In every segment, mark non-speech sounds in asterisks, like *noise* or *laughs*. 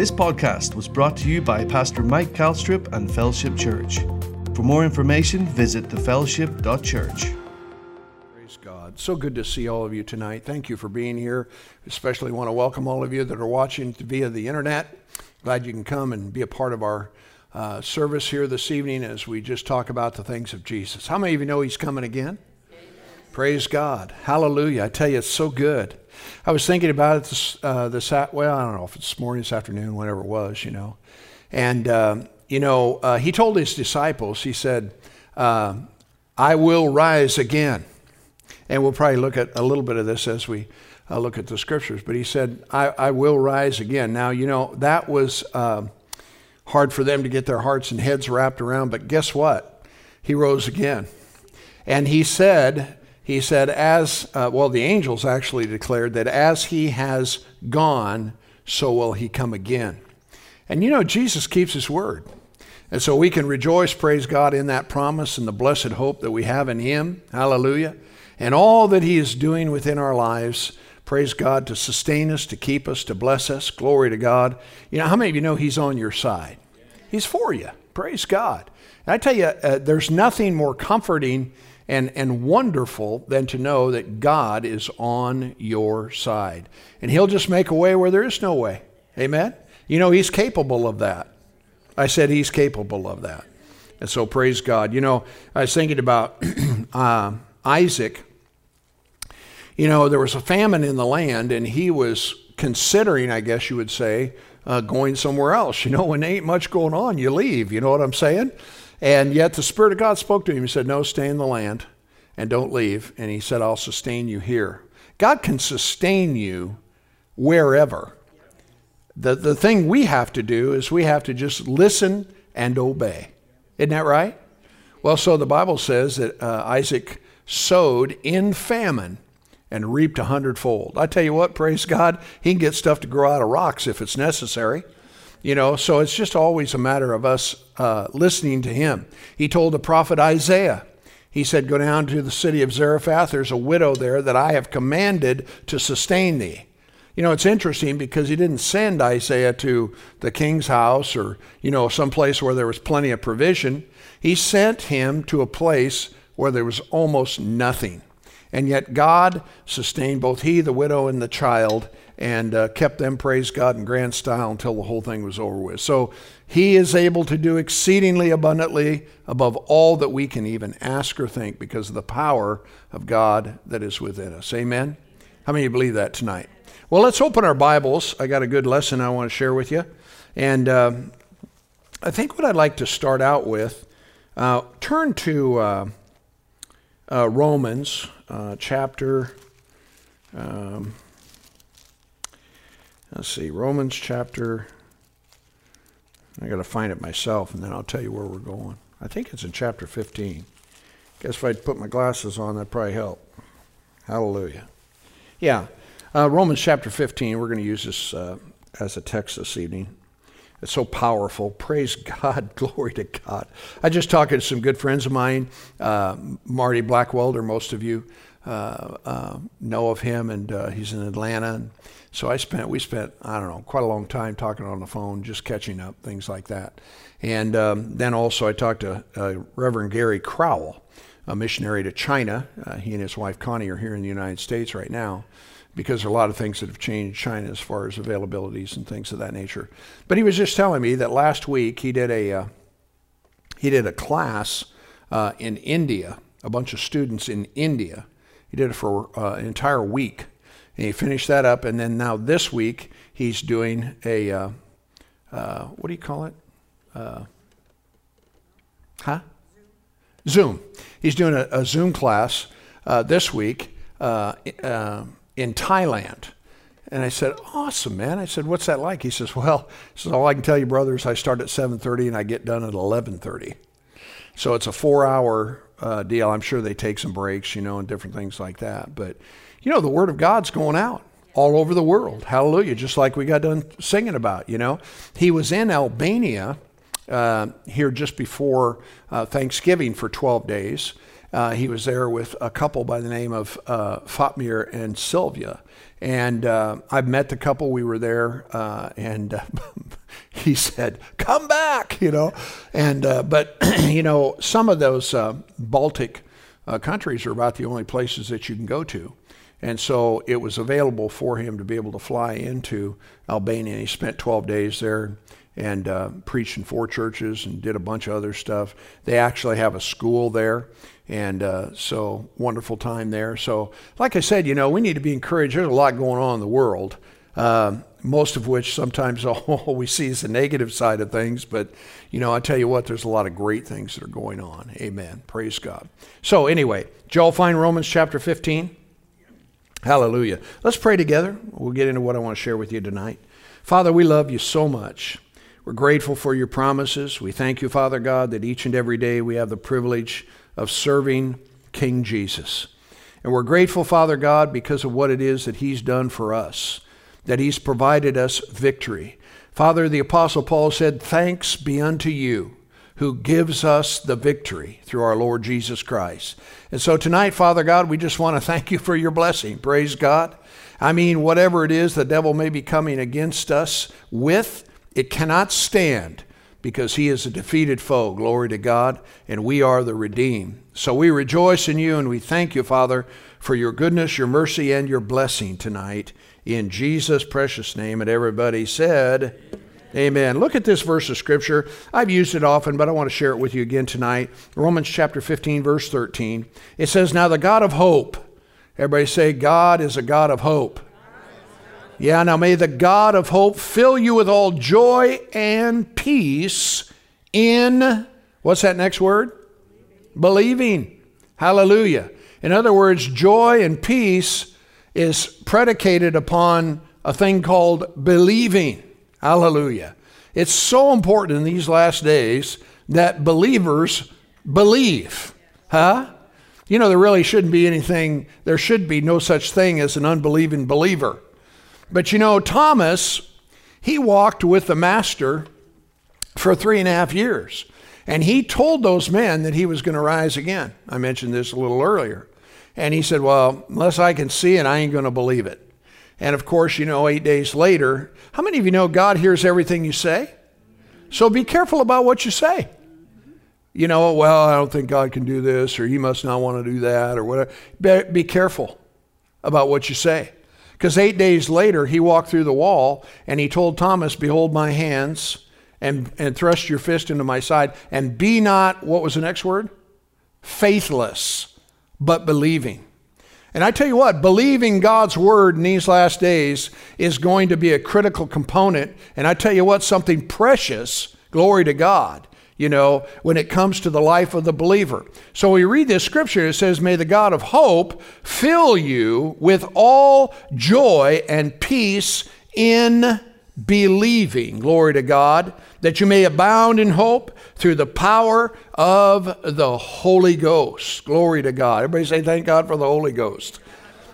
This podcast was brought to you by Pastor Mike Kalstrup and Fellowship Church. For more information, visit thefellowship.church. Praise God. So good to see all of you tonight. Thank you for being here. Especially want to welcome all of you that are watching via the internet. Glad you can come and be a part of our uh, service here this evening as we just talk about the things of Jesus. How many of you know He's coming again? Praise God. Hallelujah. I tell you, it's so good. I was thinking about it this, uh, this well, I don't know if it's morning, this afternoon, whatever it was, you know. And, um, you know, uh, he told his disciples, he said, uh, I will rise again. And we'll probably look at a little bit of this as we uh, look at the scriptures. But he said, I, I, will rise again. Now, you know, that was um, hard for them to get their hearts and heads wrapped around. But guess what? He rose again. And he said, he said, as, uh, well, the angels actually declared that as he has gone, so will he come again. And you know, Jesus keeps his word. And so we can rejoice, praise God, in that promise and the blessed hope that we have in him. Hallelujah. And all that he is doing within our lives, praise God, to sustain us, to keep us, to bless us. Glory to God. You know, how many of you know he's on your side? He's for you. Praise God. And I tell you, uh, there's nothing more comforting and, and wonderful than to know that God is on your side. And He'll just make a way where there is no way. Amen? You know, He's capable of that. I said He's capable of that. And so praise God. You know, I was thinking about *clears throat* uh, Isaac. You know, there was a famine in the land, and he was considering, I guess you would say, uh, going somewhere else. You know, when there ain't much going on, you leave. You know what I'm saying? And yet the Spirit of God spoke to him. He said, No, stay in the land and don't leave. And he said, I'll sustain you here. God can sustain you wherever. The, the thing we have to do is we have to just listen and obey. Isn't that right? Well, so the Bible says that uh, Isaac sowed in famine and reaped a hundredfold. I tell you what, praise God, he can get stuff to grow out of rocks if it's necessary. You know, so it's just always a matter of us uh, listening to him. He told the prophet Isaiah, he said, Go down to the city of Zarephath. There's a widow there that I have commanded to sustain thee. You know, it's interesting because he didn't send Isaiah to the king's house or, you know, some place where there was plenty of provision. He sent him to a place where there was almost nothing. And yet God sustained both he, the widow, and the child and uh, kept them, praise God, in grand style until the whole thing was over with. So he is able to do exceedingly abundantly above all that we can even ask or think because of the power of God that is within us. Amen? How many believe that tonight? Well, let's open our Bibles. I got a good lesson I want to share with you. And uh, I think what I'd like to start out with, uh, turn to uh, uh Romans uh, chapter. Um, Let's see, Romans chapter. I got to find it myself, and then I'll tell you where we're going. I think it's in chapter 15. Guess if I'd put my glasses on, that'd probably help. Hallelujah. Yeah, uh, Romans chapter 15. We're going to use this uh, as a text this evening. It's so powerful. Praise *laughs* God. Glory to God. I just talked to some good friends of mine, uh, Marty Blackwelder. Most of you know of him, and uh, he's in Atlanta. And so I spent, we spent, I don't know, quite a long time talking on the phone, just catching up, things like that. And um, then also I talked to uh, Reverend Gary Crowell, a missionary to China. Uh, he and his wife Connie are here in the United States right now because there are a lot of things that have changed China as far as availabilities and things of that nature. But he was just telling me that last week he did a, uh, he did a class uh, in India, a bunch of students in India. He did it for uh, an entire week and he finished that up, and then now this week he's doing a uh, uh, what do you call it? Uh, huh? Zoom. He's doing a, a Zoom class uh, this week uh, in Thailand. And I said, "Awesome, man!" I said, "What's that like?" He says, "Well, says, all I can tell you, brother, is I start at 7:30 and I get done at 11:30. So it's a four-hour uh, deal. I'm sure they take some breaks, you know, and different things like that. But you know, the Word of God's going out all over the world. Hallelujah. Just like we got done singing about, you know. He was in Albania uh, here just before uh, Thanksgiving for 12 days. Uh, he was there with a couple by the name of uh, Fatmir and Sylvia. And uh, I've met the couple. We were there, uh, and *laughs* he said, "Come back," you know. And uh, but *clears throat* you know, some of those uh, Baltic uh, countries are about the only places that you can go to. And so it was available for him to be able to fly into Albania. And he spent 12 days there and uh, preached in four churches and did a bunch of other stuff. They actually have a school there. And uh, so, wonderful time there. So, like I said, you know, we need to be encouraged. There's a lot going on in the world. Um, most of which sometimes *laughs* all we see is the negative side of things. But, you know, I tell you what, there's a lot of great things that are going on. Amen. Praise God. So, anyway, Joel, find Romans chapter 15. Hallelujah. Let's pray together. We'll get into what I want to share with you tonight. Father, we love you so much. We're grateful for your promises. We thank you, Father God, that each and every day we have the privilege of serving King Jesus. And we're grateful, Father God, because of what it is that He's done for us that he's provided us victory. Father, the Apostle Paul said, Thanks be unto you who gives us the victory through our Lord Jesus Christ. And so tonight, Father God, we just want to thank you for your blessing. Praise God. I mean, whatever it is the devil may be coming against us with, it cannot stand because he is a defeated foe. Glory to God. And we are the redeemed. So we rejoice in you and we thank you, Father, for your goodness, your mercy, and your blessing tonight in Jesus' precious name. And everybody said, Amen. Look at this verse of Scripture. I've used it often, but I want to share it with you again tonight. Romans chapter 15, verse 13. It says, Now the God of hope, everybody say, God is a God of hope. Yeah, now may the God of hope fill you with all joy and peace in, what's that next word? Believing. Hallelujah. In other words, joy and peace is predicated upon a thing called believing. Hallelujah. It's so important in these last days that believers believe. Huh? You know, there really shouldn't be anything, there should be no such thing as an unbelieving believer. But you know, Thomas, he walked with the Master for three and a half years. And he told those men that he was going to rise again. I mentioned this a little earlier. And he said, Well, unless I can see it, I ain't going to believe it. And of course, you know, eight days later, how many of you know God hears everything you say? So be careful about what you say. You know, well, I don't think God can do this, or He must not want to do that, or whatever. Be, be careful about what you say. Because eight days later, he walked through the wall and he told Thomas, Behold my hands, and, and thrust your fist into my side, and be not, what was the next word? Faithless but believing. And I tell you what, believing God's word in these last days is going to be a critical component. And I tell you what, something precious, glory to God, you know, when it comes to the life of the believer. So we read this scripture, it says, May the God of hope fill you with all joy and peace in believing, glory to God, that you may abound in hope through the power of the Holy Ghost. Glory to God. Everybody say, Thank God for the Holy Ghost.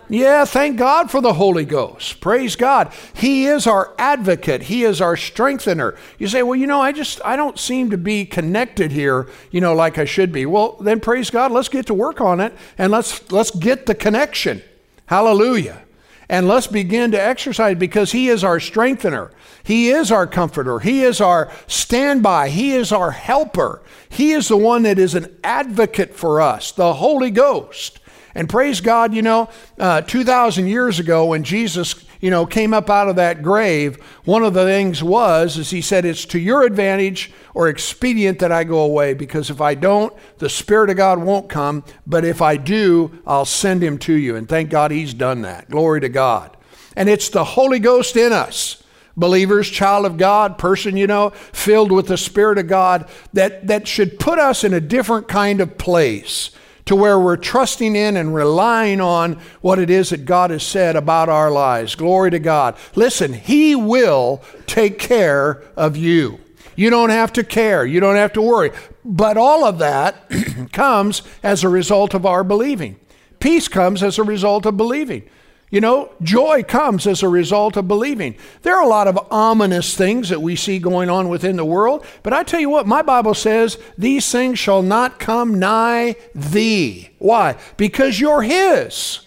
Yeah, thank God for the Holy Ghost. Praise God. He is our advocate. He is our strengthener. You say, well, you know, I just, I don't seem to be connected here, you know, like I should be. Well, then praise God. Let's get to work on it and let's, let's get the connection. Hallelujah. And let's begin to exercise because He is our strengthener. He is our comforter. He is our standby. He is our helper. He is the one that is an advocate for us, the Holy Ghost. And praise God, you know, uh, 2,000 years ago when Jesus, you know, came up out of that grave, one of the things was, is he said, it's to your advantage or expedient that I go away because if I don't, the Spirit of God won't come. But if I do, I'll send him to you. And thank God he's done that. Glory to God. And it's the Holy Ghost in us believers, child of God, person, you know, filled with the Spirit of God, that, that should put us in a different kind of place to where we're trusting in and relying on what it is that God has said about our lives. Glory to God. Listen, He will take care of you. You don't have to care. You don't have to worry. But all of that *clears throat* comes as a result of our believing. Peace comes as a result of believing. You know, joy comes as a result of believing. There are a lot of ominous things that we see going on within the world, but I tell you what, my Bible says, these things shall not come nigh thee. Why? Because you're His.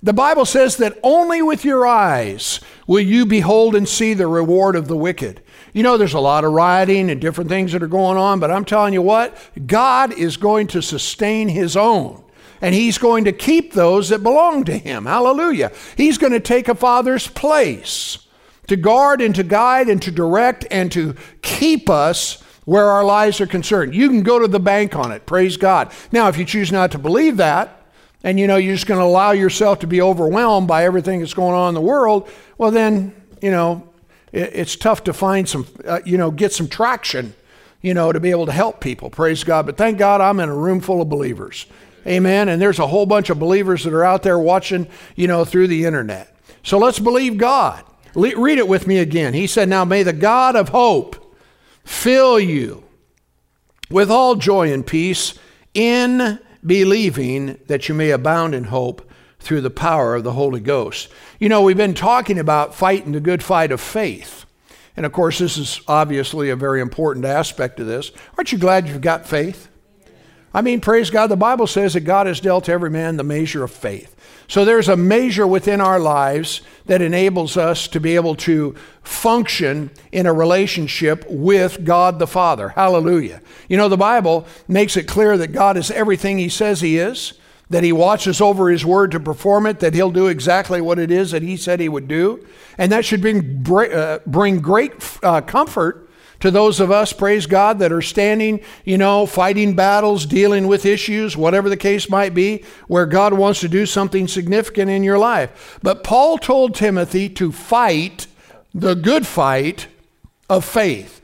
The Bible says that only with your eyes will you behold and see the reward of the wicked. You know, there's a lot of rioting and different things that are going on, but I'm telling you what, God is going to sustain His own. And He's going to keep those that belong to Him. Hallelujah. He's going to take a father's place to guard and to guide and to direct and to keep us where our lives are concerned. You can go to the bank on it. Praise God. Now, if you choose not to believe that, and you know you're just going to allow yourself to be overwhelmed by everything that's going on in the world, well then, you know, it, it's tough to find some, uh, you know, get some traction, you know, to be able to help people. Praise God. But thank God I'm in a room full of believers. Amen. And there's a whole bunch of believers that are out there watching, you know, through the internet. So let's believe God. Le- read it with me again. He said, Now may the God of hope fill you with all joy and peace in believing that you may abound in hope through the power of the Holy Ghost. You know, we've been talking about fighting the good fight of faith. And of course, this is obviously a very important aspect of this. Aren't you glad you've got faith? I mean, praise God, the Bible says that God has dealt to every man the measure of faith. So there's a measure within our lives that enables us to be able to function in a relationship with God the Father. Hallelujah. You know, the Bible makes it clear that God is everything He says He is, that He watches over His word to perform it, that He'll do exactly what it is that He said He would do. And that should bring, uh, bring great uh, comfort to those of us, praise God, that are standing, you know, fighting battles, dealing with issues, whatever the case might be, where God wants to do something significant in your life. But Paul told Timothy to fight the good fight of faith.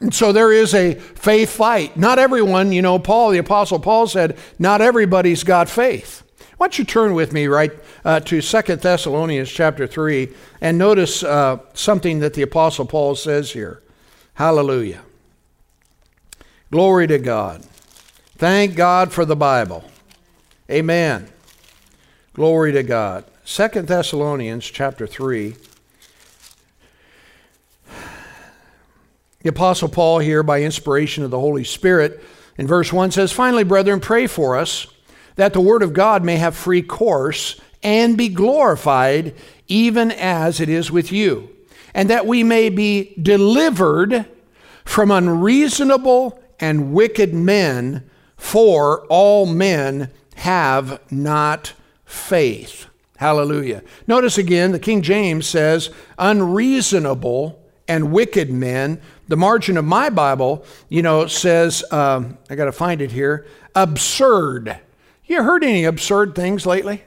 And so there is a faith fight. Not everyone, you know, Paul, the Apostle Paul said, not everybody's got faith. Why don't you turn with me right uh, to Second Thessalonians chapter 3 and notice uh, something that the Apostle Paul says here. Hallelujah. Glory to God. Thank God for the Bible. Amen. Glory to God. Second Thessalonians chapter 3. The Apostle Paul, here by inspiration of the Holy Spirit, in verse 1 says, Finally, brethren, pray for us that the word of God may have free course and be glorified, even as it is with you and that we may be delivered from unreasonable and wicked men, for all men have not faith. Hallelujah. Notice again, the King James says, unreasonable and wicked men. The margin of my Bible, you know, says, um, I got to find it here, absurd. You heard any absurd things lately?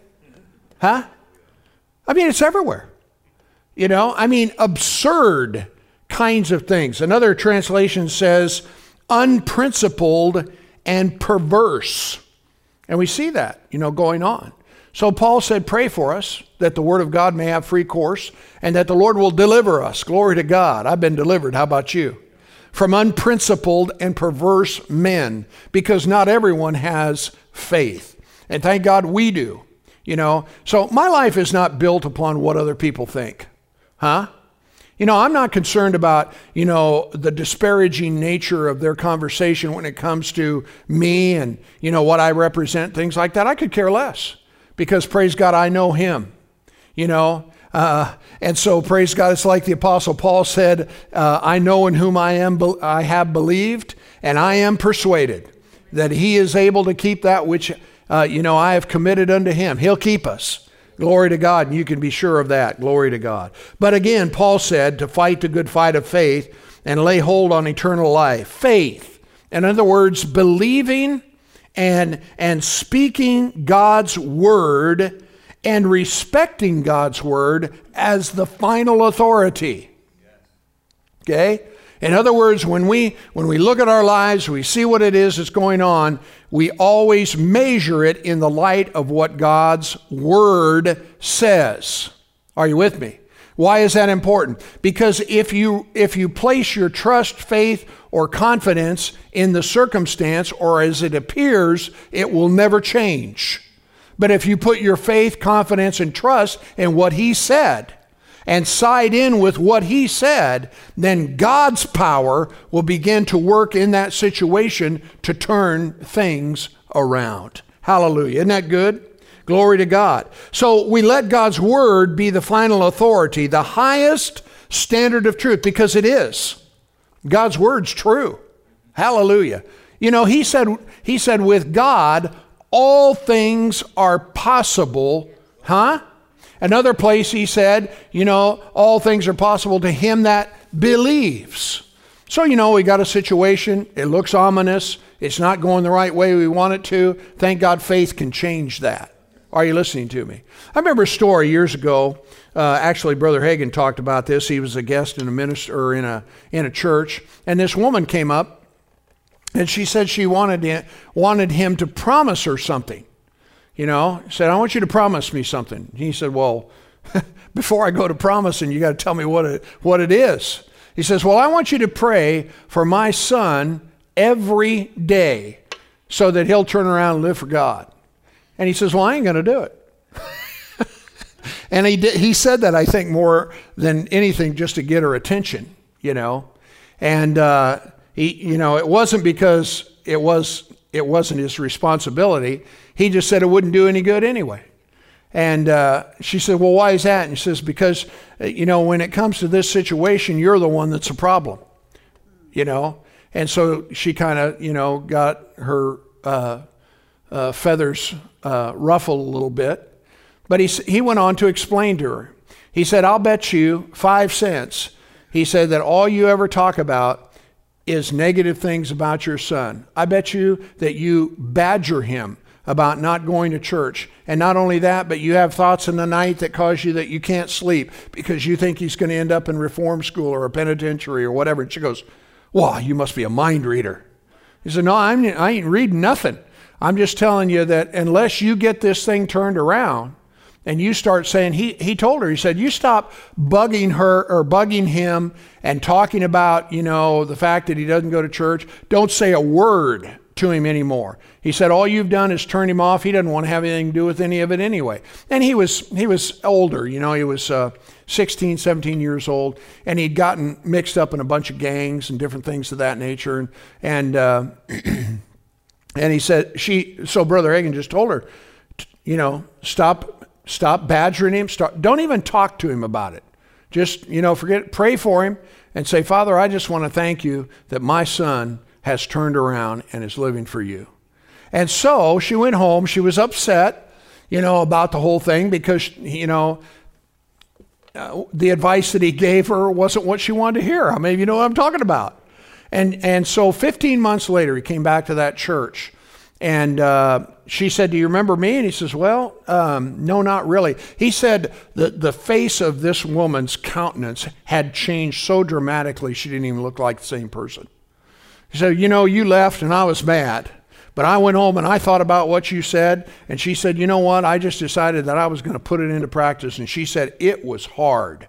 Huh? I mean, it's everywhere. You know, I mean, absurd kinds of things. Another translation says unprincipled and perverse. And we see that, you know, going on. So Paul said, Pray for us that the word of God may have free course and that the Lord will deliver us. Glory to God. I've been delivered. How about you? From unprincipled and perverse men, because not everyone has faith. And thank God we do. You know, so my life is not built upon what other people think. Huh? You know, I'm not concerned about, you know, the disparaging nature of their conversation when it comes to me and, you know, what I represent, things like that. I could care less because, praise God, I know Him, you know. Uh, and so, praise God, it's like the Apostle Paul said, uh, I know in whom I am, I have believed, and I am persuaded that He is able to keep that which, uh, you know, I have committed unto Him. He'll keep us. Glory to God, and you can be sure of that. Glory to God. But again, Paul said to fight the good fight of faith and lay hold on eternal life. Faith. In other words, believing and, and speaking God's word and respecting God's word as the final authority. Okay? In other words, when we, when we look at our lives, we see what it is that's going on, we always measure it in the light of what God's Word says. Are you with me? Why is that important? Because if you, if you place your trust, faith, or confidence in the circumstance or as it appears, it will never change. But if you put your faith, confidence, and trust in what He said, and side in with what he said, then God's power will begin to work in that situation to turn things around. Hallelujah. Isn't that good? Glory to God. So we let God's word be the final authority, the highest standard of truth, because it is. God's word's true. Hallelujah. You know, he said, he said, with God, all things are possible. Huh? Another place he said, you know, all things are possible to him that believes. So, you know, we got a situation. It looks ominous. It's not going the right way we want it to. Thank God faith can change that. Are you listening to me? I remember a story years ago. Uh, actually, Brother Hagin talked about this. He was a guest in a minister or in a in a church, and this woman came up, and she said she wanted wanted him to promise her something. You know, said, "I want you to promise me something." He said, "Well, *laughs* before I go to promising, you got to tell me what it what it is." He says, "Well, I want you to pray for my son every day, so that he'll turn around and live for God." And he says, Well, I ain't going to do it. *laughs* and he, did, he said that, I think, more than anything just to get her attention, you know. And, uh, he, you know, it wasn't because it, was, it wasn't his responsibility. He just said it wouldn't do any good anyway. And uh, she said, Well, why is that? And he says, Because, uh, you know, when it comes to this situation, you're the one that's a problem, you know. And so she kind of, you know, got her uh, uh, feathers uh, ruffled a little bit. But he, he went on to explain to her. He said, I'll bet you five cents. He said that all you ever talk about is negative things about your son. I bet you that you badger him about not going to church. And not only that, but you have thoughts in the night that cause you that you can't sleep because you think he's going to end up in reform school or a penitentiary or whatever. And she goes, Well, you must be a mind reader. He said, No, I'm, I ain't reading nothing. I'm just telling you that unless you get this thing turned around and you start saying, he, he told her, he said, you stop bugging her or bugging him and talking about, you know, the fact that he doesn't go to church. Don't say a word to him anymore. He said, all you've done is turn him off. He doesn't want to have anything to do with any of it anyway. And he was, he was older, you know, he was uh, 16, 17 years old, and he'd gotten mixed up in a bunch of gangs and different things of that nature. And, and uh, *clears throat* And he said, she, so Brother Hagin just told her, you know, stop, stop badgering him. Start, don't even talk to him about it. Just, you know, forget, it. pray for him and say, Father, I just want to thank you that my son has turned around and is living for you. And so she went home. She was upset, you know, about the whole thing because, you know, uh, the advice that he gave her wasn't what she wanted to hear. How many of you know what I'm talking about? And, and so 15 months later, he came back to that church. And uh, she said, Do you remember me? And he says, Well, um, no, not really. He said that the face of this woman's countenance had changed so dramatically, she didn't even look like the same person. He said, You know, you left and I was mad. But I went home and I thought about what you said. And she said, You know what? I just decided that I was going to put it into practice. And she said, It was hard.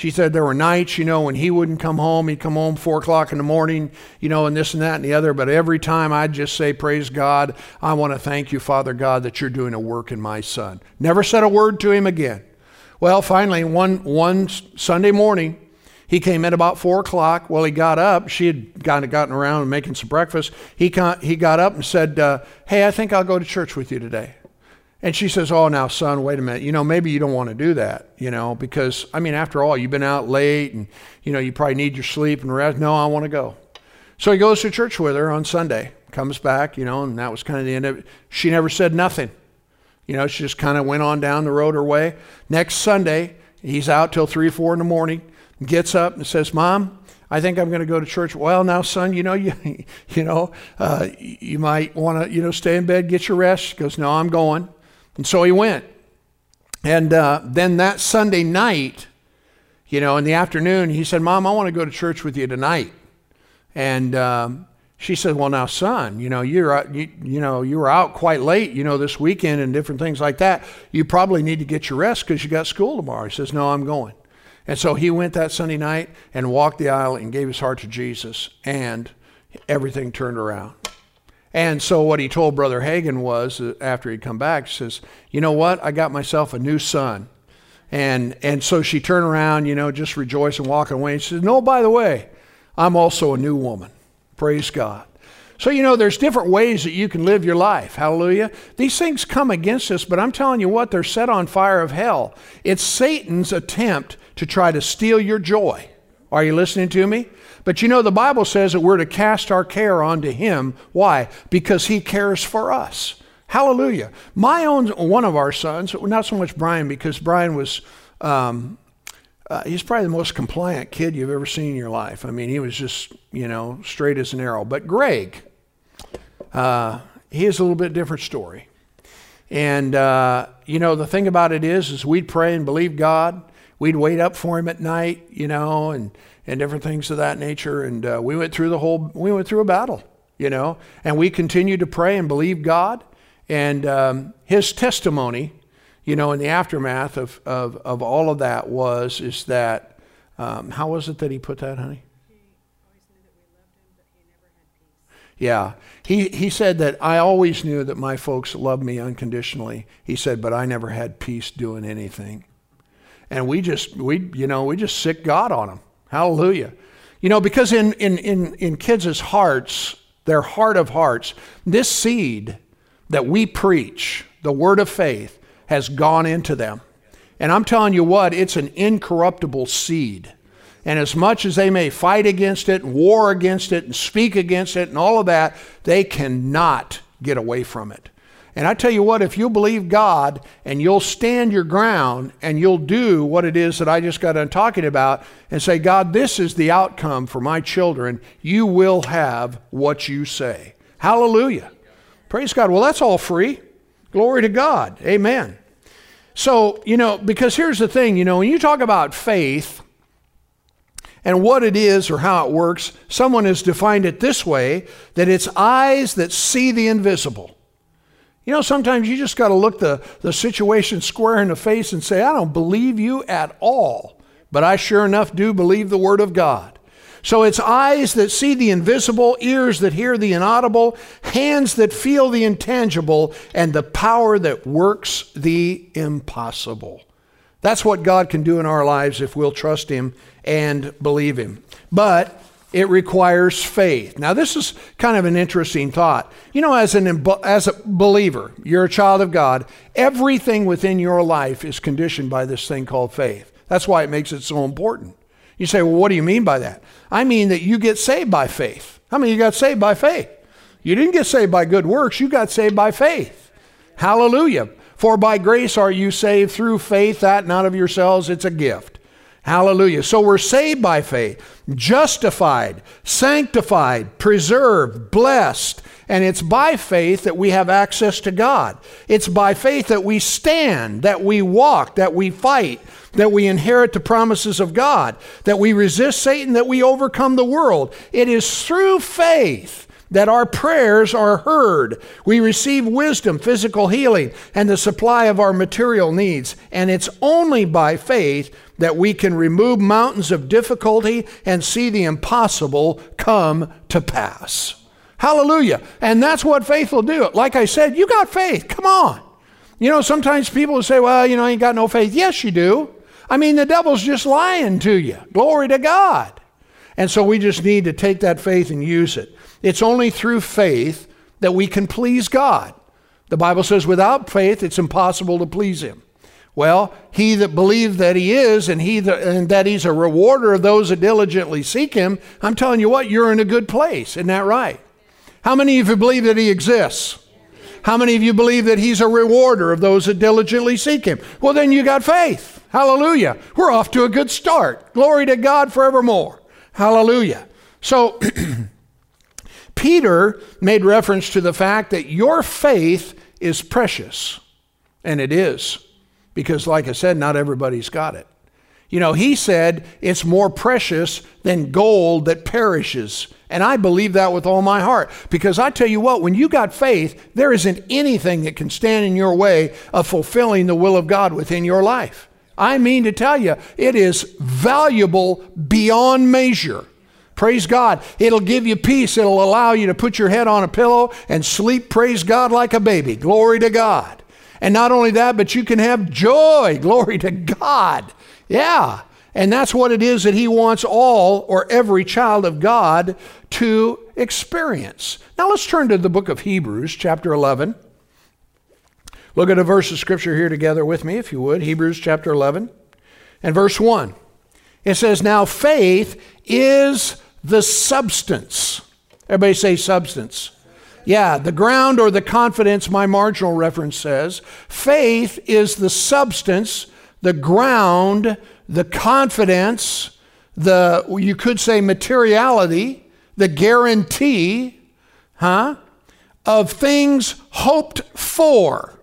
She said there were nights, you know, when he wouldn't come home. He'd come home four o'clock in the morning, you know, and this and that and the other. But every time I'd just say, Praise God, I want to thank you, Father God, that you're doing a work in my son. Never said a word to him again. Well, finally, one, one Sunday morning, he came in about four o'clock. Well, he got up. She had kind of gotten around and making some breakfast. He, he got up and said, uh, Hey, I think I'll go to church with you today. And she says, Oh, now, son, wait a minute. You know, maybe you don't want to do that, you know, because, I mean, after all, you've been out late and, you know, you probably need your sleep and rest. No, I want to go. So he goes to church with her on Sunday, comes back, you know, and that was kind of the end of it. She never said nothing. You know, she just kind of went on down the road her way. Next Sunday, he's out till three, four in the morning, gets up and says, Mom, I think I'm going to go to church. Well, now, son, you know, you, *laughs* you know, uh, you might want to, you know, stay in bed, get your rest. She goes, no, I'm going. And so he went. And uh, then that Sunday night, you know, in the afternoon, he said, Mom, I want to go to church with you tonight. And um, she said, Well, now, son, you know, you're out, you, you know, you were out quite late, you know, this weekend and different things like that. You probably need to get your rest because you got school tomorrow. He says, No, I'm going. And so he went that Sunday night and walked the aisle and gave his heart to Jesus, and everything turned around. And so what he told Brother Hagin was uh, after he'd come back, he says, "You know what? I got myself a new son." And and so she turned around, you know, just rejoicing, walking away. And she says, "No, by the way, I'm also a new woman. Praise God." So, you know, there's different ways that you can live your life. Hallelujah. These things come against us, but I'm telling you what, they're set on fire of hell. It's Satan's attempt to try to steal your joy. Are you listening to me? But you know, the Bible says that we're to cast our care onto Him. Why? Because He cares for us. Hallelujah. My own, one of our sons, not so much Brian, because Brian was, um, uh, he's probably the most compliant kid you've ever seen in your life. I mean, he was just, you know, straight as an arrow. But Greg, uh, he is a little bit different story. And, uh, you know, the thing about it is, is we'd pray and believe God. We'd wait up for him at night, you know, and, and different things of that nature. And uh, we went through the whole, we went through a battle, you know, and we continued to pray and believe God. And um, his testimony, you know, in the aftermath of, of, of all of that was, is that, um, how was it that he put that, honey? Yeah. He, he said that I always knew that my folks loved me unconditionally. He said, but I never had peace doing anything. And we just, we, you know, we just sic God on them. Hallelujah. You know, because in, in, in, in kids' hearts, their heart of hearts, this seed that we preach, the word of faith, has gone into them. And I'm telling you what, it's an incorruptible seed. And as much as they may fight against it, and war against it, and speak against it, and all of that, they cannot get away from it. And I tell you what, if you'll believe God and you'll stand your ground and you'll do what it is that I just got done talking about and say, God, this is the outcome for my children, you will have what you say. Hallelujah. Praise God. Well, that's all free. Glory to God. Amen. So, you know, because here's the thing, you know, when you talk about faith, and what it is or how it works, someone has defined it this way that it's eyes that see the invisible. You know, sometimes you just got to look the, the situation square in the face and say, I don't believe you at all, but I sure enough do believe the Word of God. So it's eyes that see the invisible, ears that hear the inaudible, hands that feel the intangible, and the power that works the impossible. That's what God can do in our lives if we'll trust Him and believe Him. But it requires faith. Now, this is kind of an interesting thought. You know, as, an, as a believer, you're a child of God, everything within your life is conditioned by this thing called faith. That's why it makes it so important. You say, well, what do you mean by that? I mean that you get saved by faith. How many of you got saved by faith? You didn't get saved by good works, you got saved by faith. Hallelujah. For by grace are you saved through faith, that not of yourselves, it's a gift. Hallelujah. So we're saved by faith, justified, sanctified, preserved, blessed. And it's by faith that we have access to God. It's by faith that we stand, that we walk, that we fight, that we inherit the promises of God, that we resist Satan, that we overcome the world. It is through faith that our prayers are heard. We receive wisdom, physical healing, and the supply of our material needs. And it's only by faith that we can remove mountains of difficulty and see the impossible come to pass. Hallelujah. And that's what faith will do. Like I said, you got faith. Come on. You know, sometimes people say, well, you know, I ain't got no faith. Yes, you do. I mean, the devil's just lying to you. Glory to God. And so we just need to take that faith and use it. It's only through faith that we can please God. The Bible says, without faith, it's impossible to please Him. Well, he that believes that he is and he that, and that he's a rewarder of those that diligently seek him, I'm telling you what, you're in a good place. Isn't that right? How many of you believe that he exists? How many of you believe that he's a rewarder of those that diligently seek him? Well, then you got faith. Hallelujah. We're off to a good start. Glory to God forevermore. Hallelujah. So, *clears throat* Peter made reference to the fact that your faith is precious, and it is, because, like I said, not everybody's got it. You know, he said it's more precious than gold that perishes. And I believe that with all my heart. Because I tell you what, when you got faith, there isn't anything that can stand in your way of fulfilling the will of God within your life. I mean to tell you, it is valuable beyond measure. Praise God. It'll give you peace. It'll allow you to put your head on a pillow and sleep, praise God, like a baby. Glory to God. And not only that, but you can have joy. *laughs* Glory to God. Yeah. And that's what it is that he wants all or every child of God to experience. Now let's turn to the book of Hebrews, chapter 11. Look at a verse of scripture here together with me, if you would. Hebrews chapter 11 and verse 1. It says, Now faith is the substance. Everybody say substance. Yeah, the ground or the confidence, my marginal reference says. Faith is the substance, the ground, the confidence, the, you could say materiality, the guarantee, huh, of things hoped for.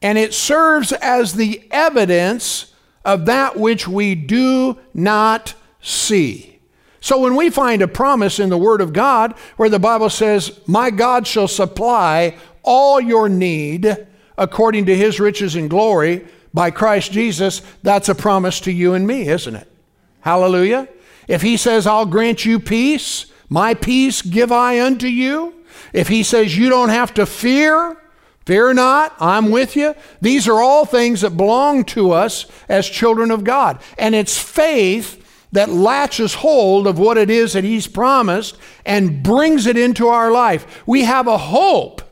And it serves as the evidence of that which we do not see. So when we find a promise in the Word of God where the Bible says, My God shall supply all your need according to his riches and glory, by Christ Jesus, that's a promise to you and me, isn't it? Hallelujah. If he says, I'll grant you peace, my peace give I unto you. If he says, you don't have to fear, fear not, I'm with you. These are all things that belong to us as children of God. And it's faith that latches hold of what it is that he's promised and brings it into our life. We have a hope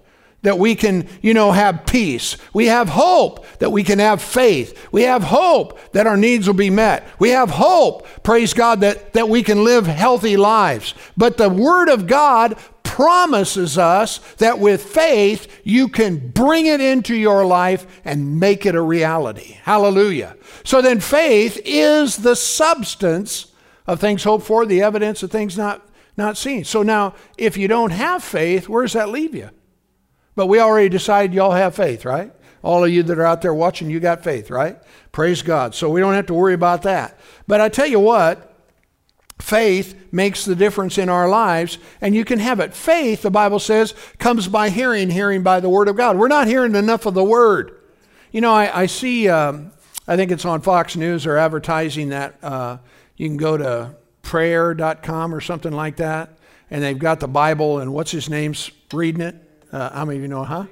that we can, you know, have peace. We have hope that we can have faith. We have hope that our needs will be met. We have hope, praise God, that, that we can live healthy lives. But the Word of God promises us that with faith, you can bring it into your life and make it a reality. Hallelujah. So then, faith is the substance of things hoped for, the evidence of things not, not seen. So now, if you don't have faith, where does that leave you? But we already decided y'all have faith, right? All of you that are out there watching, you got faith, right? Praise God. So we don't have to worry about that. But I tell you what, faith makes the difference in our lives, and you can have it. Faith, the Bible says, comes by hearing, hearing by the Word of God. We're not hearing enough of the Word. You know, I, I see, um, I think it's on Fox News, or advertising that uh, you can go to prayer.com or something like that, and they've got the Bible, and what's his name's reading it? Uh, how many of you know, huh?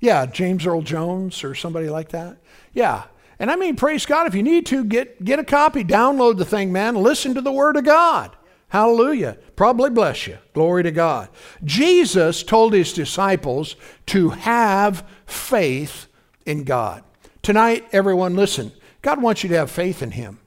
Yeah, James Earl Jones or somebody like that. Yeah. And I mean, praise God, if you need to, get, get a copy, download the thing, man. Listen to the Word of God. Hallelujah. Probably bless you. Glory to God. Jesus told his disciples to have faith in God. Tonight, everyone, listen. God wants you to have faith in Him.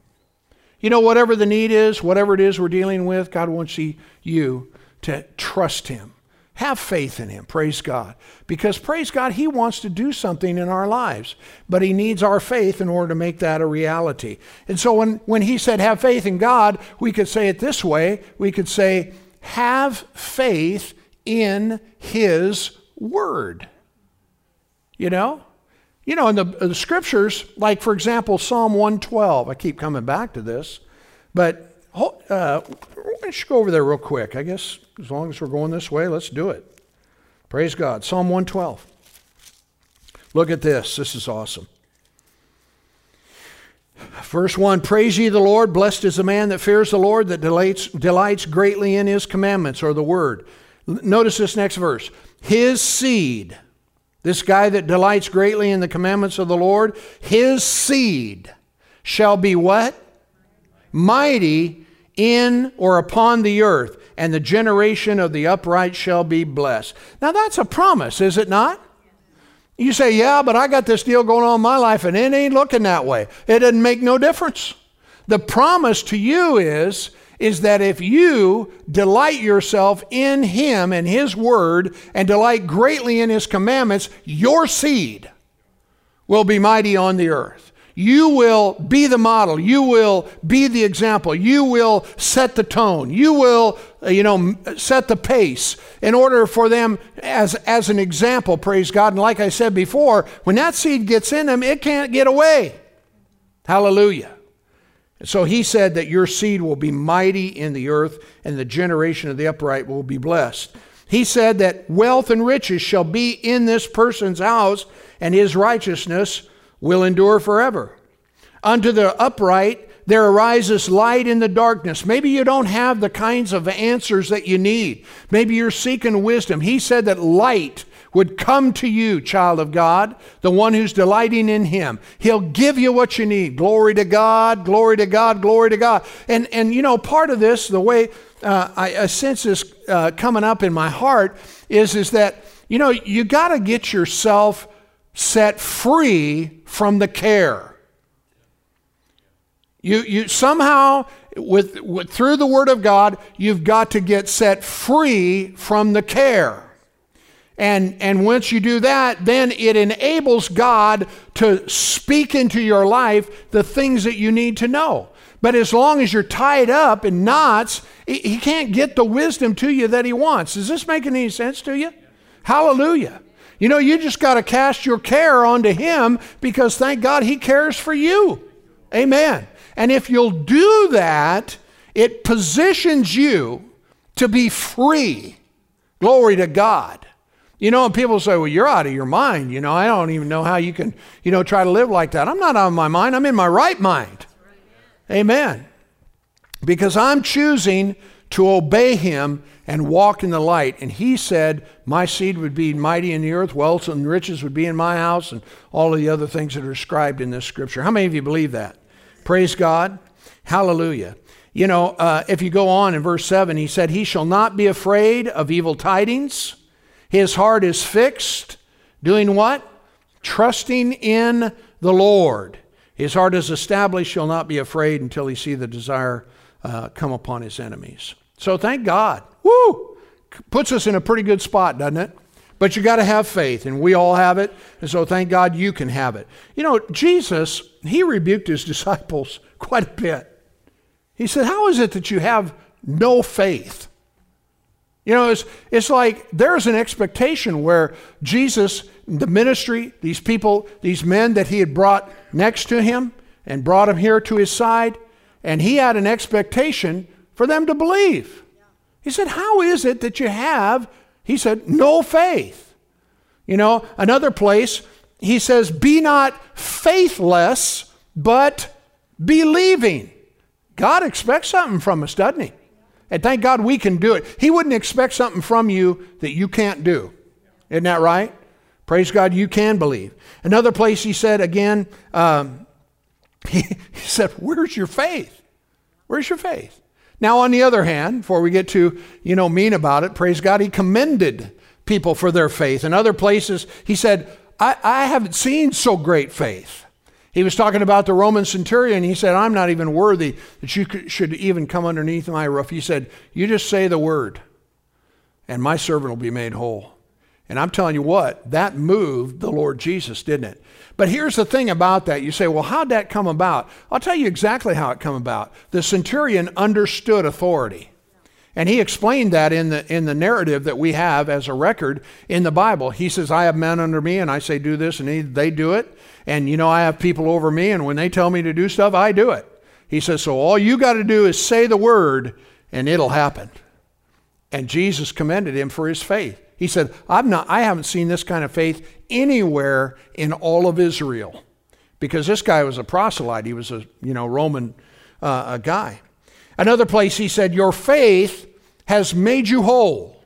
You know, whatever the need is, whatever it is we're dealing with, God wants you to trust Him. Have faith in Him. Praise God. Because, praise God, He wants to do something in our lives, but He needs our faith in order to make that a reality. And so, when, when He said, have faith in God, we could say it this way we could say, have faith in His Word. You know? You know, in the, the scriptures, like for example, Psalm 112, I keep coming back to this, but uh, let's go over there real quick. I guess as long as we're going this way, let's do it. Praise God. Psalm 112. Look at this. This is awesome. Verse 1 Praise ye the Lord. Blessed is the man that fears the Lord, that delights, delights greatly in his commandments, or the word. Notice this next verse. His seed, this guy that delights greatly in the commandments of the Lord, his seed shall be what? Mighty in or upon the earth, and the generation of the upright shall be blessed. Now that's a promise, is it not? You say, yeah, but I got this deal going on in my life and it ain't looking that way. It doesn't make no difference. The promise to you is, is that if you delight yourself in Him and His Word and delight greatly in His commandments, your seed will be mighty on the earth. You will be the model. You will be the example. You will set the tone. You will, uh, you know, set the pace in order for them as, as an example, praise God. And like I said before, when that seed gets in them, it can't get away. Hallelujah. So he said that your seed will be mighty in the earth, and the generation of the upright will be blessed. He said that wealth and riches shall be in this person's house, and his righteousness will endure forever. Unto the upright there arises light in the darkness. Maybe you don't have the kinds of answers that you need. Maybe you're seeking wisdom. He said that light would come to you, child of God, the one who's delighting in him. He'll give you what you need. Glory to God, glory to God, glory to God. And, and you know, part of this, the way uh, I, I, sense this uh, coming up in my heart, is, is that, you know, you got to get yourself set free from the care. You, you somehow, with, with, through the Word of God, you've got to get set free from the care. And, and once you do that, then it enables God to speak into your life the things that you need to know. But as long as you're tied up in knots, he can't get the wisdom to you that he wants. Is this making any sense to you? Hallelujah. You know, you just got to cast your care onto him because thank God he cares for you. Amen. And if you'll do that, it positions you to be free. Glory to God. You know, and people say, well, you're out of your mind. You know, I don't even know how you can, you know, try to live like that. I'm not out of my mind. I'm in my right mind. Amen. Because I'm choosing to obey him and walk in the light. And he said, My seed would be mighty in the earth, wealth and riches would be in my house, and all of the other things that are described in this scripture. How many of you believe that? Praise God. Hallelujah. You know, uh, if you go on in verse 7, he said, He shall not be afraid of evil tidings his heart is fixed, doing what? Trusting in the Lord. His heart is established, shall not be afraid until he see the desire uh, come upon his enemies. So thank God. Woo! Puts us in a pretty good spot, doesn't it? But you got to have faith, and we all have it. And so thank God you can have it. You know, Jesus, he rebuked his *laughs* disciples quite a bit. He said, How is it that you have no faith? You know, it's, it's like there's an expectation where Jesus, the ministry, these people, these men that he had brought next to him and brought him here to his side, and he had an expectation for them to believe. He said, How is it that you have, he said, no faith? You know, another place, he says, Be not faithless, but believing. God expects something from us, doesn't he? And thank God we can do it. He wouldn't expect something from you that you can't do. Isn't that right? Praise God, you can believe. Another place he said again, um, he, *laughs* he said, Where's your faith? Where's your faith? Now, on the other hand, before we get too, you know, mean about it, praise God, he commended people for their faith. In other places, he said, I, I haven't seen so great faith. He was talking about the Roman centurion. He said, I'm not even worthy that you should even come underneath my roof. He said, You just say the word, and my servant will be made whole. And I'm telling you what, that moved the Lord Jesus, didn't it? But here's the thing about that. You say, well, how'd that come about? I'll tell you exactly how it come about. The centurion understood authority. And he explained that in the, in the narrative that we have as a record in the Bible. He says, I have men under me, and I say, do this, and he, they do it. And you know, I have people over me, and when they tell me to do stuff, I do it. He says, So all you got to do is say the word, and it'll happen. And Jesus commended him for his faith. He said, I've not, I haven't seen this kind of faith anywhere in all of Israel. Because this guy was a proselyte. He was a, you know, Roman uh, a guy. Another place he said, Your faith has made you whole.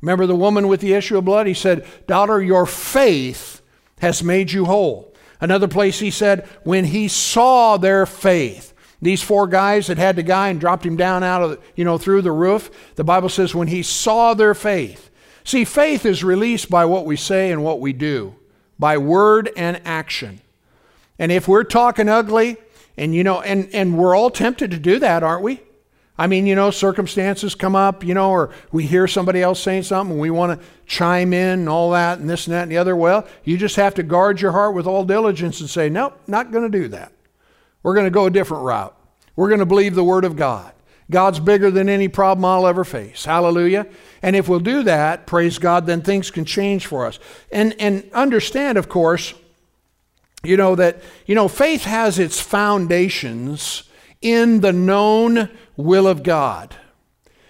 Remember the woman with the issue of blood? He said, Daughter, your faith has made you whole. Another place he said, when he saw their faith, these four guys that had the guy and dropped him down out of, you know, through the roof, the Bible says when he saw their faith. See, faith is released by what we say and what we do, by word and action. And if we're talking ugly, and you know, and, and we're all tempted to do that, aren't we? I mean, you know, circumstances come up, you know, or we hear somebody else saying something and we want to chime in and all that and this and that and the other. Well, you just have to guard your heart with all diligence and say, nope, not going to do that. We're going to go a different route. We're going to believe the Word of God. God's bigger than any problem I'll ever face. Hallelujah. And if we'll do that, praise God, then things can change for us. And, and understand, of course, you know, that, you know, faith has its foundations in the known will of God.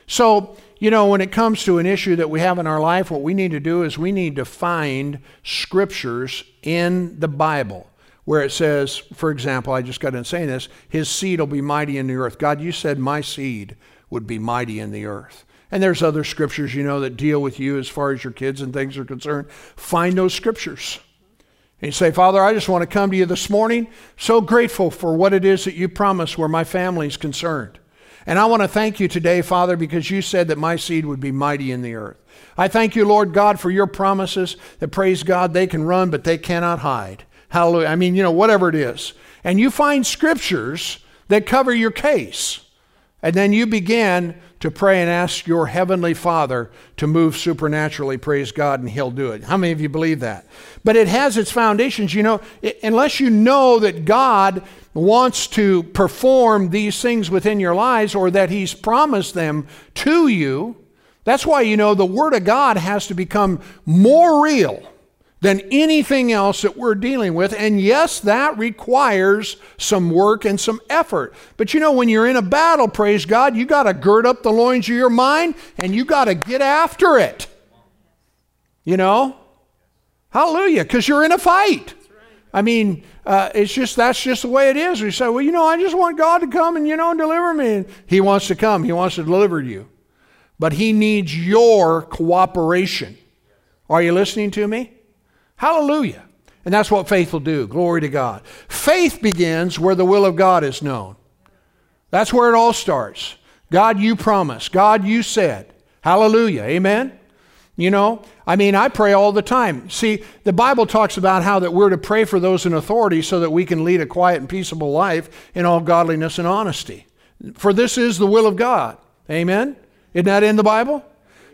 So, you know, when it comes to an issue that we have in our life, what we need to do is we need to find scriptures in the Bible where it says, for example, I just got in saying this, his seed will be mighty in the earth. God, you said my seed would be mighty in the earth. And there's other scriptures, you know, that deal with you as far as your kids and things are concerned. Find those scriptures. And you say, Father, I just want to come to you this morning. So grateful for what it is that you promised where my family is concerned. And I want to thank you today, Father, because you said that my seed would be mighty in the earth. I thank you, Lord God, for your promises that praise God, they can run, but they cannot hide. Hallelujah. I mean, you know, whatever it is. And you find scriptures that cover your case. And then you begin to pray and ask your heavenly Father to move supernaturally, praise God, and He'll do it. How many of you believe that? But it has its foundations. You know, unless you know that God wants to perform these things within your lives or that He's promised them to you, that's why, you know, the Word of God has to become more real than anything else that we're dealing with. And yes, that requires some work and some effort. But you know, when you're in a battle, praise God, you got to gird up the loins of your mind and you got to get after it. You know? Hallelujah, because you're in a fight. I mean, uh, it's just that's just the way it is. We say, well, you know, I just want God to come and you know and deliver me. And he wants to come. He wants to deliver you, but He needs your cooperation. Are you listening to me? Hallelujah. And that's what faith will do. Glory to God. Faith begins where the will of God is known. That's where it all starts. God, you promised. God, you said. Hallelujah. Amen. You know, I mean, I pray all the time. See, the Bible talks about how that we're to pray for those in authority so that we can lead a quiet and peaceable life in all godliness and honesty. For this is the will of God. Amen. Isn't that in the Bible?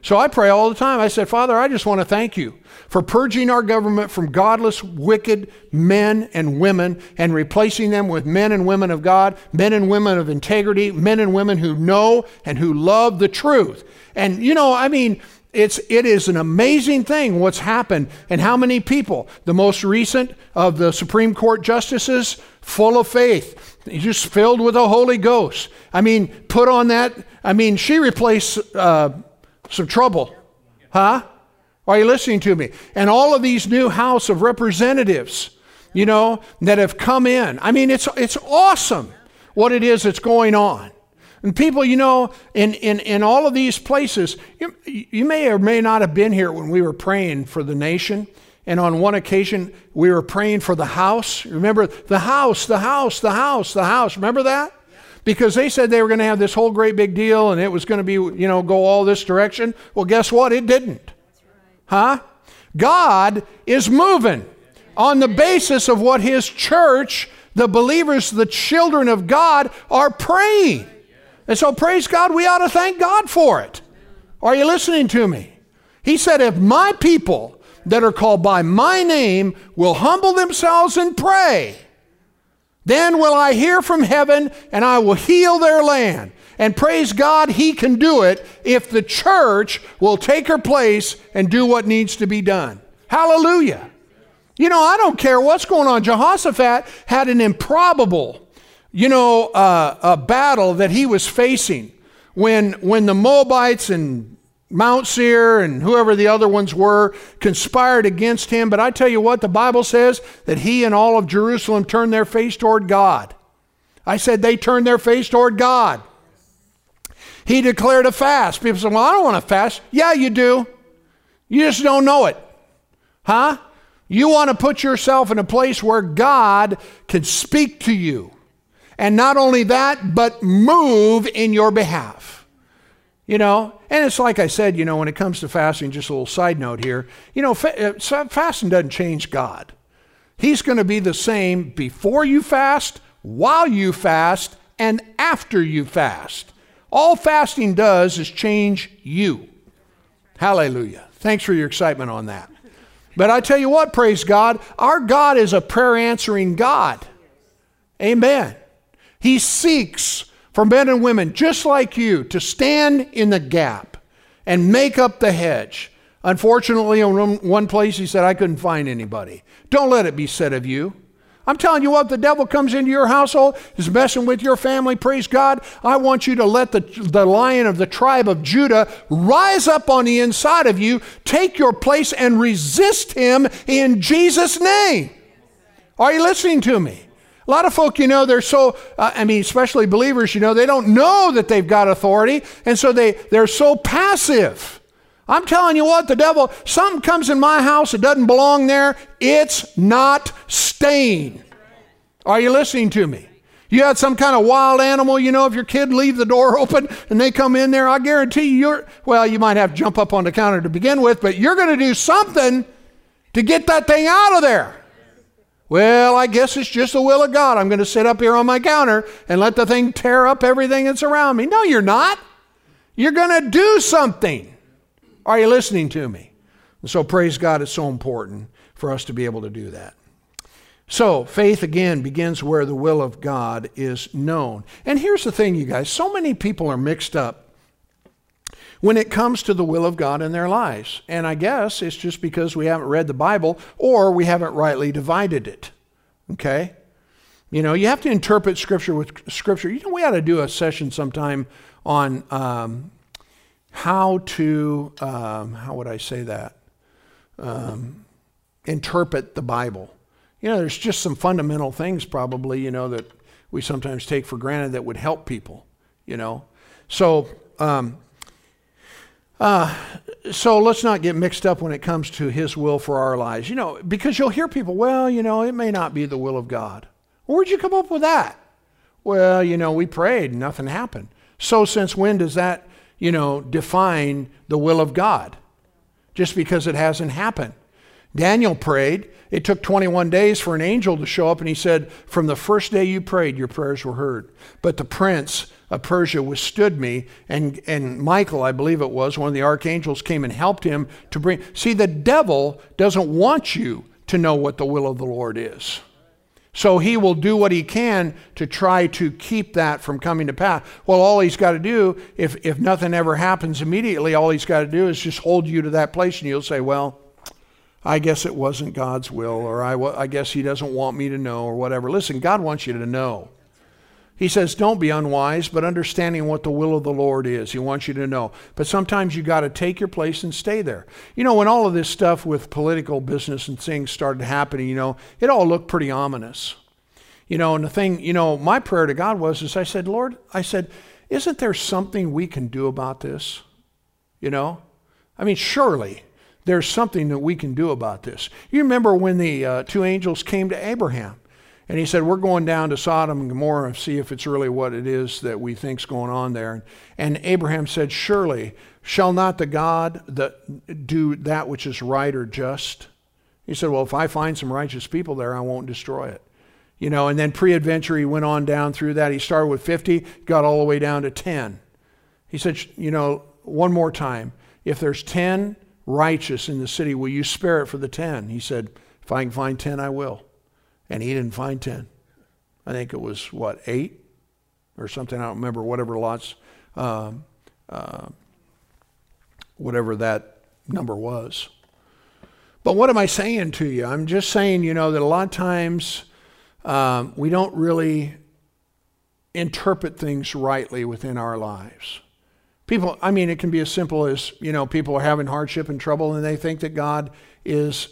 So I pray all the time. I said, Father, I just want to thank you for purging our government from godless, wicked men and women and replacing them with men and women of God, men and women of integrity, men and women who know and who love the truth. And, you know, I mean, it's, it is an amazing thing what's happened and how many people, the most recent of the Supreme Court justices, full of faith, just filled with the Holy Ghost. I mean, put on that. I mean, she replaced uh, some trouble. Huh? Are you listening to me? And all of these new House of Representatives, you know, that have come in. I mean, it's, it's awesome what it is that's going on. And people, you know, in, in, in all of these places, you, you may or may not have been here when we were praying for the nation. And on one occasion, we were praying for the house. Remember, the house, the house, the house, the house. Remember that? because they said they were going to have this whole great big deal and it was going to be, you know, go all this direction. Well, guess what? It didn't. Huh? God is moving on the basis of what His church, the believers, the children of God, are praying. And so, praise God, we ought to thank God for it. Are you listening to me? He said, If my people that are called by my name will humble themselves and pray, then will I hear from heaven and I will heal their land. And praise God, He can do it if the church will take her place and do what needs to be done. Hallelujah. You know, I don't care what's going on. Jehoshaphat had an improbable, you know, uh, a battle that he was facing when, when the Moabites and Mount Seir and whoever the other ones were conspired against him. But I tell you what, the Bible says that he and all of Jerusalem turned their face toward God. I said they turned their face toward God. He declared a fast. People say, Well, I don't want to fast. Yeah, you do. You just don't know it. Huh? You want to put yourself in a place where God can speak to you. And not only that, but move in your behalf. You know, and it's like I said, you know, when it comes to fasting, just a little side note here, you know, uh, fasting doesn't change God. He's going to be the same before you fast, while you fast, and after you fast. All fasting does is change you. Hallelujah. Thanks for your excitement on that. But I tell you what, praise God, our God is a prayer answering God. Amen. He seeks for men and women just like you to stand in the gap and make up the hedge. Unfortunately, in one place he said, I couldn't find anybody. Don't let it be said of you. I'm telling you what, the devil comes into your household, is messing with your family, praise God. I want you to let the, the lion of the tribe of Judah rise up on the inside of you, take your place, and resist him in Jesus' name. Are you listening to me? A lot of folk, you know, they're so, uh, I mean, especially believers, you know, they don't know that they've got authority, and so they, they're so passive. I'm telling you what, the devil, something comes in my house that doesn't belong there, it's not staying. Are you listening to me? You had some kind of wild animal, you know, if your kid leave the door *laughs* open and they come in there, I guarantee you you're, well, you might have to jump up on the counter to begin with, but you're going to do something to get that thing out of there. Well, I guess it's just the will of God. I'm going to sit up here on my counter and let the thing tear up everything that's around me. No, you're not. You're going to do something. Are you listening to me? And so, praise God, it's so important for us to be able to do that. So, faith again begins where the will of God is known. And here's the thing, you guys so many people are mixed up when it comes to the will of God in their lives. And I guess it's just because we haven't read the Bible or we haven't rightly divided it. Okay? You know, you have to interpret Scripture with Scripture. You know, we ought to do a session sometime on um, how to, um, how would I say that? Um, interpret the Bible you know, there's just some fundamental things probably, you know, that we sometimes take for granted that would help people, you know. So, um, uh, so let's not get mixed up when it comes to His will for our lives, you know, because you'll hear people, well, you know, it may not be the will of God. where'd you come up with that? Well, you know, we prayed, nothing happened. So, since when does that, you know, define the will of God? Just because it hasn't happened. Daniel prayed. It took 21 days for an angel to show up, and he said, From the first day you prayed, your prayers were heard. But the prince of Persia withstood me, and, and Michael, I believe it was, one of the archangels, came and helped him to bring. See, the devil doesn't want you to know what the will of the Lord is. So he will do what he can to try to keep that from coming to pass. Well, all he's got to do, if, if nothing ever happens immediately, all he's got to do is just hold you to that place, and you'll say, Well, I guess it wasn't God's will, or I, I guess He doesn't want me to know, or whatever. Listen, God wants you to know. He says, don't be unwise, but understanding what the will of the Lord is. He wants you to know. But sometimes you got to take your place and stay there. You know, when all of this stuff with political business and things started happening, you know, it all looked pretty ominous. You know, and the thing, you know, my prayer to God was, is I said, Lord, I said, isn't there something we can do about this? You know? I mean, surely there's something that we can do about this. You remember when the uh, two angels came to Abraham and he said, We're going down to Sodom and Gomorrah to see if it's really what it is that we think's going on there. And Abraham said, Surely shall not the God that do that which is right or just? He said, Well, if I find some righteous people there, I won't destroy it. You know, and then peradventure, he went on down through that. He started with 50, got all the way down to 10. He said, You know, one more time, if there's 10 righteous in the city, will you spare it for the ten? He said, If I can find ten, I will. And he didn't find ten. I think it was, what, eight or something? I don't remember, whatever lots, uh, uh, whatever that number was. But what am I saying to you? I'm just saying, you know, that a lot of times um, we don't really interpret things rightly within our lives. People, I mean, it can be as simple as, you know, people are having hardship and trouble and they think that God is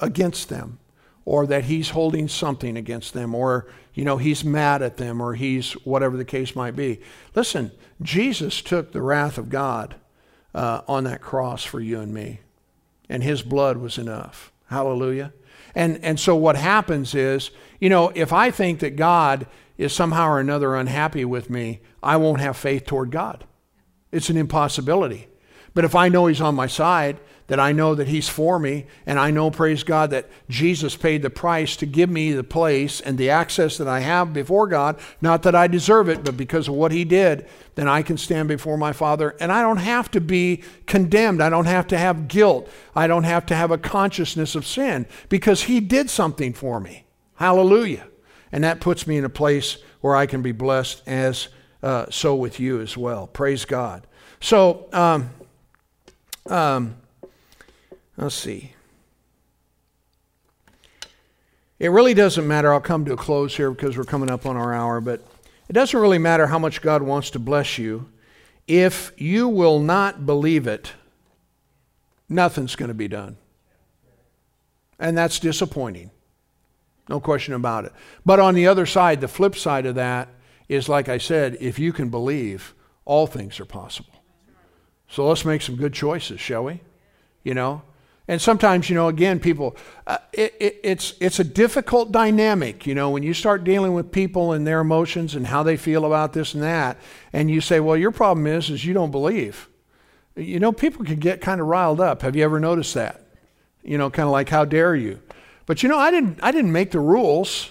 against them or that he's holding something against them or, you know, he's mad at them or he's whatever the case might be. Listen, Jesus took the wrath of God uh, on that cross for you and me, and his blood was enough. Hallelujah. And, and so what happens is, you know, if I think that God is somehow or another unhappy with me, I won't have faith toward God. It's an impossibility. But if I know He's on my side, that I know that He's for me, and I know, praise God, that Jesus paid the price to give me the place and the access that I have before God, not that I deserve it, but because of what He did, then I can stand before my Father. And I don't have to be condemned. I don't have to have guilt. I don't have to have a consciousness of sin because He did something for me. Hallelujah. And that puts me in a place where I can be blessed as uh, so with you as well. Praise God. So, um, um, let's see. It really doesn't matter. I'll come to a close here because we're coming up on our hour, but it doesn't really matter how much God wants to bless you. If you will not believe it, nothing's going to be done. And that's disappointing. No question about it. But on the other side, the flip side of that is like I said, if you can believe, all things are possible. So let's make some good choices, shall we? You know? And sometimes, you know, again, people, uh, it, it, it's, it's a difficult dynamic, you know, when you start dealing with people and their emotions and how they feel about this and that, and you say, well, your problem is, is you don't believe. You know, people can get kind of riled up. Have you ever noticed that? You know, kind of like, how dare you? But you know, I didn't, I didn't make the rules,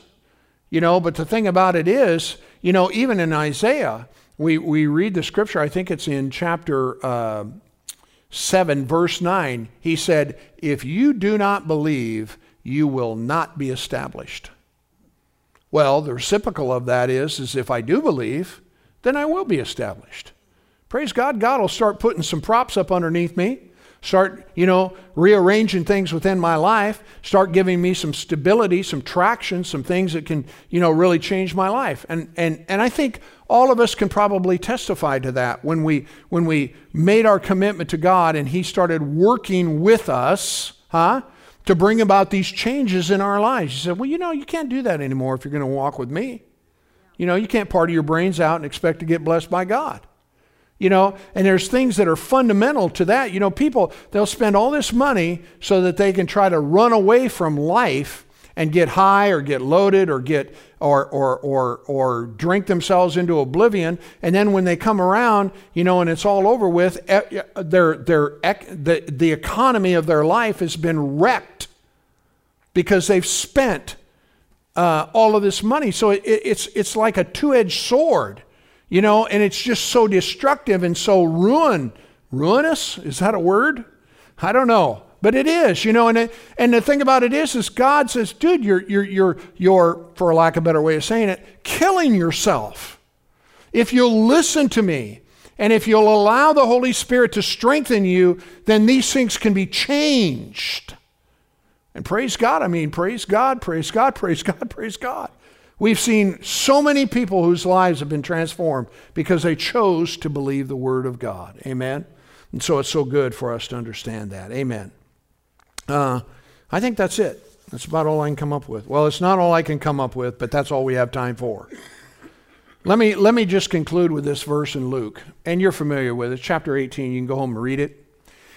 you know, but the thing about it is, you know, even in Isaiah, we, we read the scripture, I think it's in chapter uh, 7, verse 9. He said, If you do not believe, you will not be established. Well, the reciprocal of that is, is if I do believe, then I will be established. Praise God, God will start putting some props up underneath me start, you know, rearranging things within my life, start giving me some stability, some traction, some things that can, you know, really change my life. And and and I think all of us can probably testify to that when we when we made our commitment to God and he started working with us, huh? To bring about these changes in our lives. You said, "Well, you know, you can't do that anymore if you're going to walk with me." You know, you can't party your brains out and expect to get blessed by God. You know, and there's things that are fundamental to that. You know, people, they'll spend all this money so that they can try to run away from life and get high or get loaded or get or or or or drink themselves into oblivion. And then when they come around you know and it's all over with their their the, the economy of their life has been wrecked because they've spent uh, all of this money. So it, it's it's like a two-edged sword you know, and it's just so destructive and so ruin, ruinous. Is that a word? I don't know, but it is. You know, and it, and the thing about it is, is God says, dude, you're you're you're you're, for lack of a better way of saying it, killing yourself. If you'll listen to me, and if you'll allow the Holy Spirit to strengthen you, then these things can be changed. And praise God. I mean, praise God, praise God, praise God, praise God. We've seen so many people whose lives have been transformed because they chose to believe the Word of God. Amen? And so it's so good for us to understand that. Amen. Uh, I think that's it. That's about all I can come up with. Well, it's not all I can come up with, but that's all we have time for. Let me, let me just conclude with this verse in Luke, and you're familiar with it, chapter 18. You can go home and read it.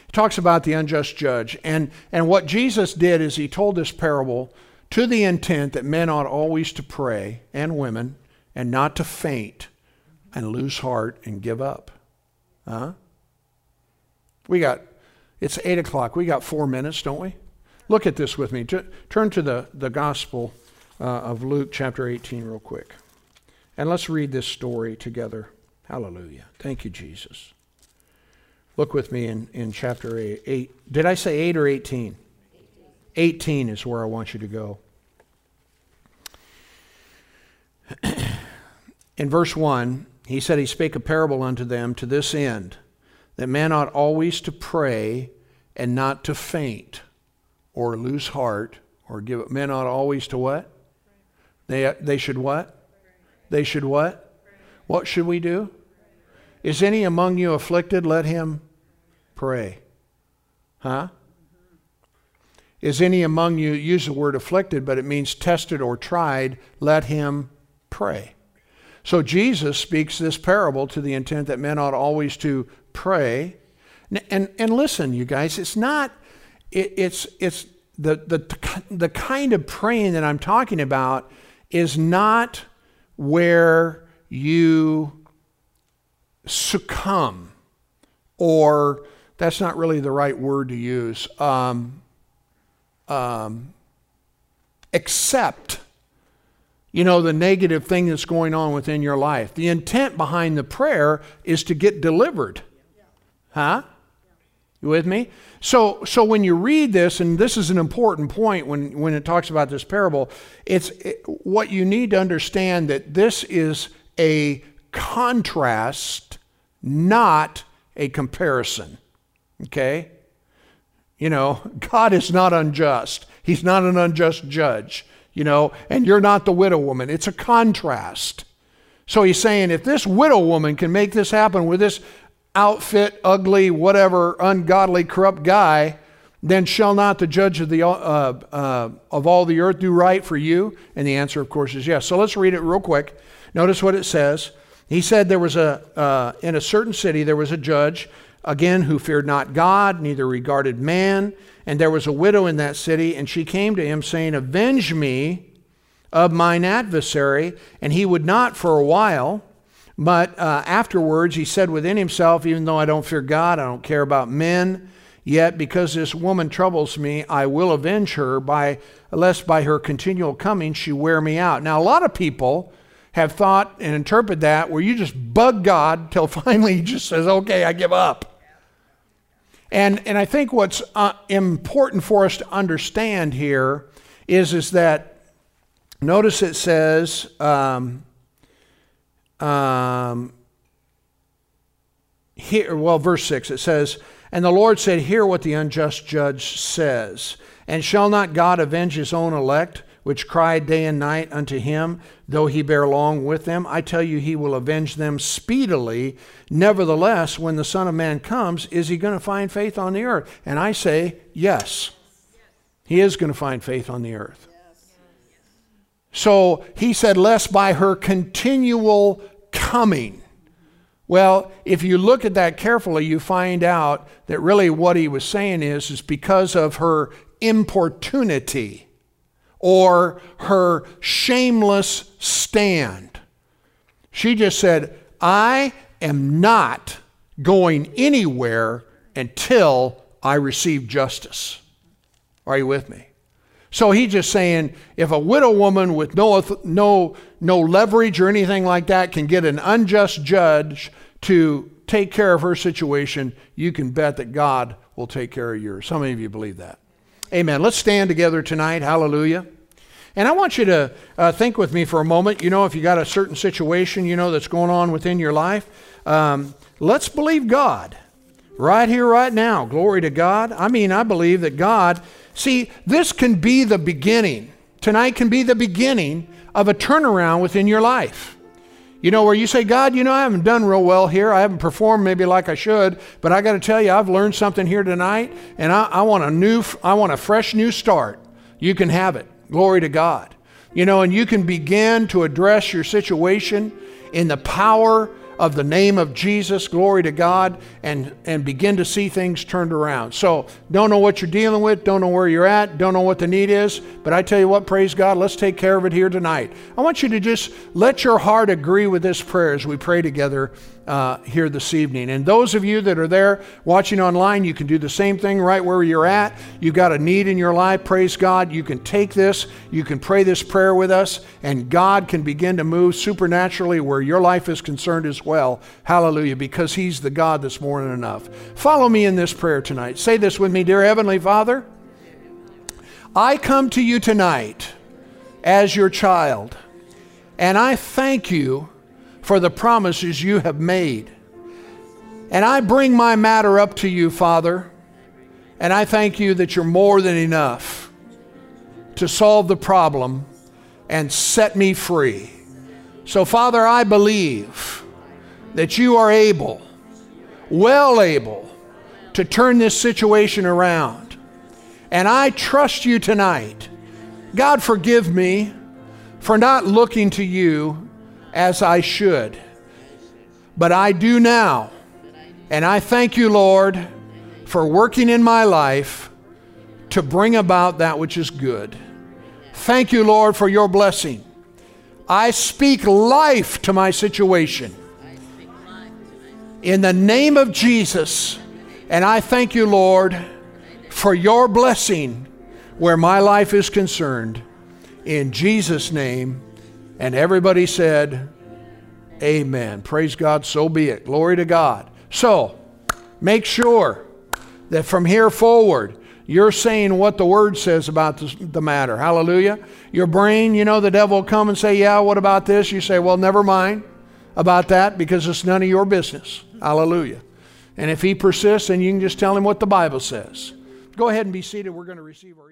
It talks about the unjust judge. And, and what Jesus did is he told this parable to the intent that men ought always to pray, and women, and not to faint and lose heart and give up. Huh? We got, it's 8 o'clock. We got four minutes, don't we? Look at this with me. Turn to the, the Gospel uh, of Luke, chapter 18, real quick. And let's read this story together. Hallelujah. Thank you, Jesus. Look with me in, in chapter 8. eight. Did I say 8 or 18? 18 is where I want you to go. In verse 1, he said, He spake a parable unto them to this end, that men ought always to pray and not to faint or lose heart or give up. Men ought always to what? They, they should what? They should what? What should we do? Is any among you afflicted? Let him pray. Huh? Is any among you, use the word afflicted, but it means tested or tried, let him pray. So Jesus speaks this parable to the intent that men ought always to pray. And, and, and listen, you guys, it's not, it, it's, it's the, the, the kind of praying that I'm talking about is not where you succumb, or that's not really the right word to use. Um, um, accept, you know, the negative thing that's going on within your life. The intent behind the prayer is to get delivered. Huh? You with me? So, so when you read this, and this is an important point when, when it talks about this parable, it's it, what you need to understand that this is a contrast, not a comparison. Okay? You know, God is not unjust. He's not an unjust judge, you know, and you're not the widow woman. It's a contrast. So he's saying if this widow woman can make this happen with this outfit, ugly, whatever, ungodly, corrupt guy, then shall not the judge of, the, uh, uh, of all the earth do right for you? And the answer, of course, is yes. So let's read it real quick. Notice what it says. He said there was a, uh, in a certain city, there was a judge, again, who feared not God, neither regarded man. And there was a widow in that city, and she came to him, saying, Avenge me of mine adversary. And he would not for a while. But uh, afterwards, he said within himself, Even though I don't fear God, I don't care about men, yet because this woman troubles me, I will avenge her, by, lest by her continual coming she wear me out. Now, a lot of people have thought and interpret that where you just bug God till *laughs* finally he just says, Okay, I give up. And, and I think what's uh, important for us to understand here is, is that notice it says, um, um, here, well, verse 6, it says, And the Lord said, Hear what the unjust judge says. And shall not God avenge his own elect, which cry day and night unto him, though he bear long with them? I tell you, he will avenge them speedily. Nevertheless, when the Son of Man comes, is he going to find faith on the earth? And I say, Yes. He is going to find faith on the earth. So he said, Lest by her continual coming. Well, if you look at that carefully, you find out that really what he was saying is, is because of her importunity or her shameless stand. She just said, I am not going anywhere until I receive justice. Are you with me? So he's just saying if a widow woman with no, no, no leverage or anything like that can get an unjust judge to take care of her situation, you can bet that God will take care of yours. How many of you believe that? Amen. Let's stand together tonight. Hallelujah. And I want you to uh, think with me for a moment. You know, if you got a certain situation, you know, that's going on within your life, um, let's believe God right here, right now. Glory to God. I mean, I believe that God See, this can be the beginning. Tonight can be the beginning of a turnaround within your life. You know, where you say, God, you know, I haven't done real well here. I haven't performed maybe like I should, but I got to tell you, I've learned something here tonight, and I, I, want a new, I want a fresh new start. You can have it. Glory to God. You know, and you can begin to address your situation in the power of the name of Jesus, glory to God, and, and begin to see things turned around. So, don't know what you're dealing with, don't know where you're at, don't know what the need is, but I tell you what, praise God, let's take care of it here tonight. I want you to just let your heart agree with this prayer as we pray together uh, here this evening. And those of you that are there watching online, you can do the same thing right where you're at. You've got a need in your life, praise God. You can take this, you can pray this prayer with us, and God can begin to move supernaturally where your life is concerned as well. Hallelujah, because He's the God that's more than enough. Follow me in this prayer tonight. Say this with me, dear Heavenly Father. I come to you tonight as your child, and I thank you for the promises you have made. And I bring my matter up to you, Father, and I thank you that you're more than enough to solve the problem and set me free. So, Father, I believe that you are able, well able, to turn this situation around. And I trust you tonight. God, forgive me for not looking to you as I should. But I do now. And I thank you, Lord, for working in my life to bring about that which is good. Thank you, Lord, for your blessing. I speak life to my situation. In the name of Jesus. And I thank you, Lord, for your blessing where my life is concerned. In Jesus' name. And everybody said, Amen. Praise God, so be it. Glory to God. So, make sure that from here forward, you're saying what the Word says about the matter. Hallelujah. Your brain, you know, the devil will come and say, Yeah, what about this? You say, Well, never mind about that because it's none of your business. Hallelujah. And if he persists, then you can just tell him what the Bible says. Go ahead and be seated. We're going to receive our.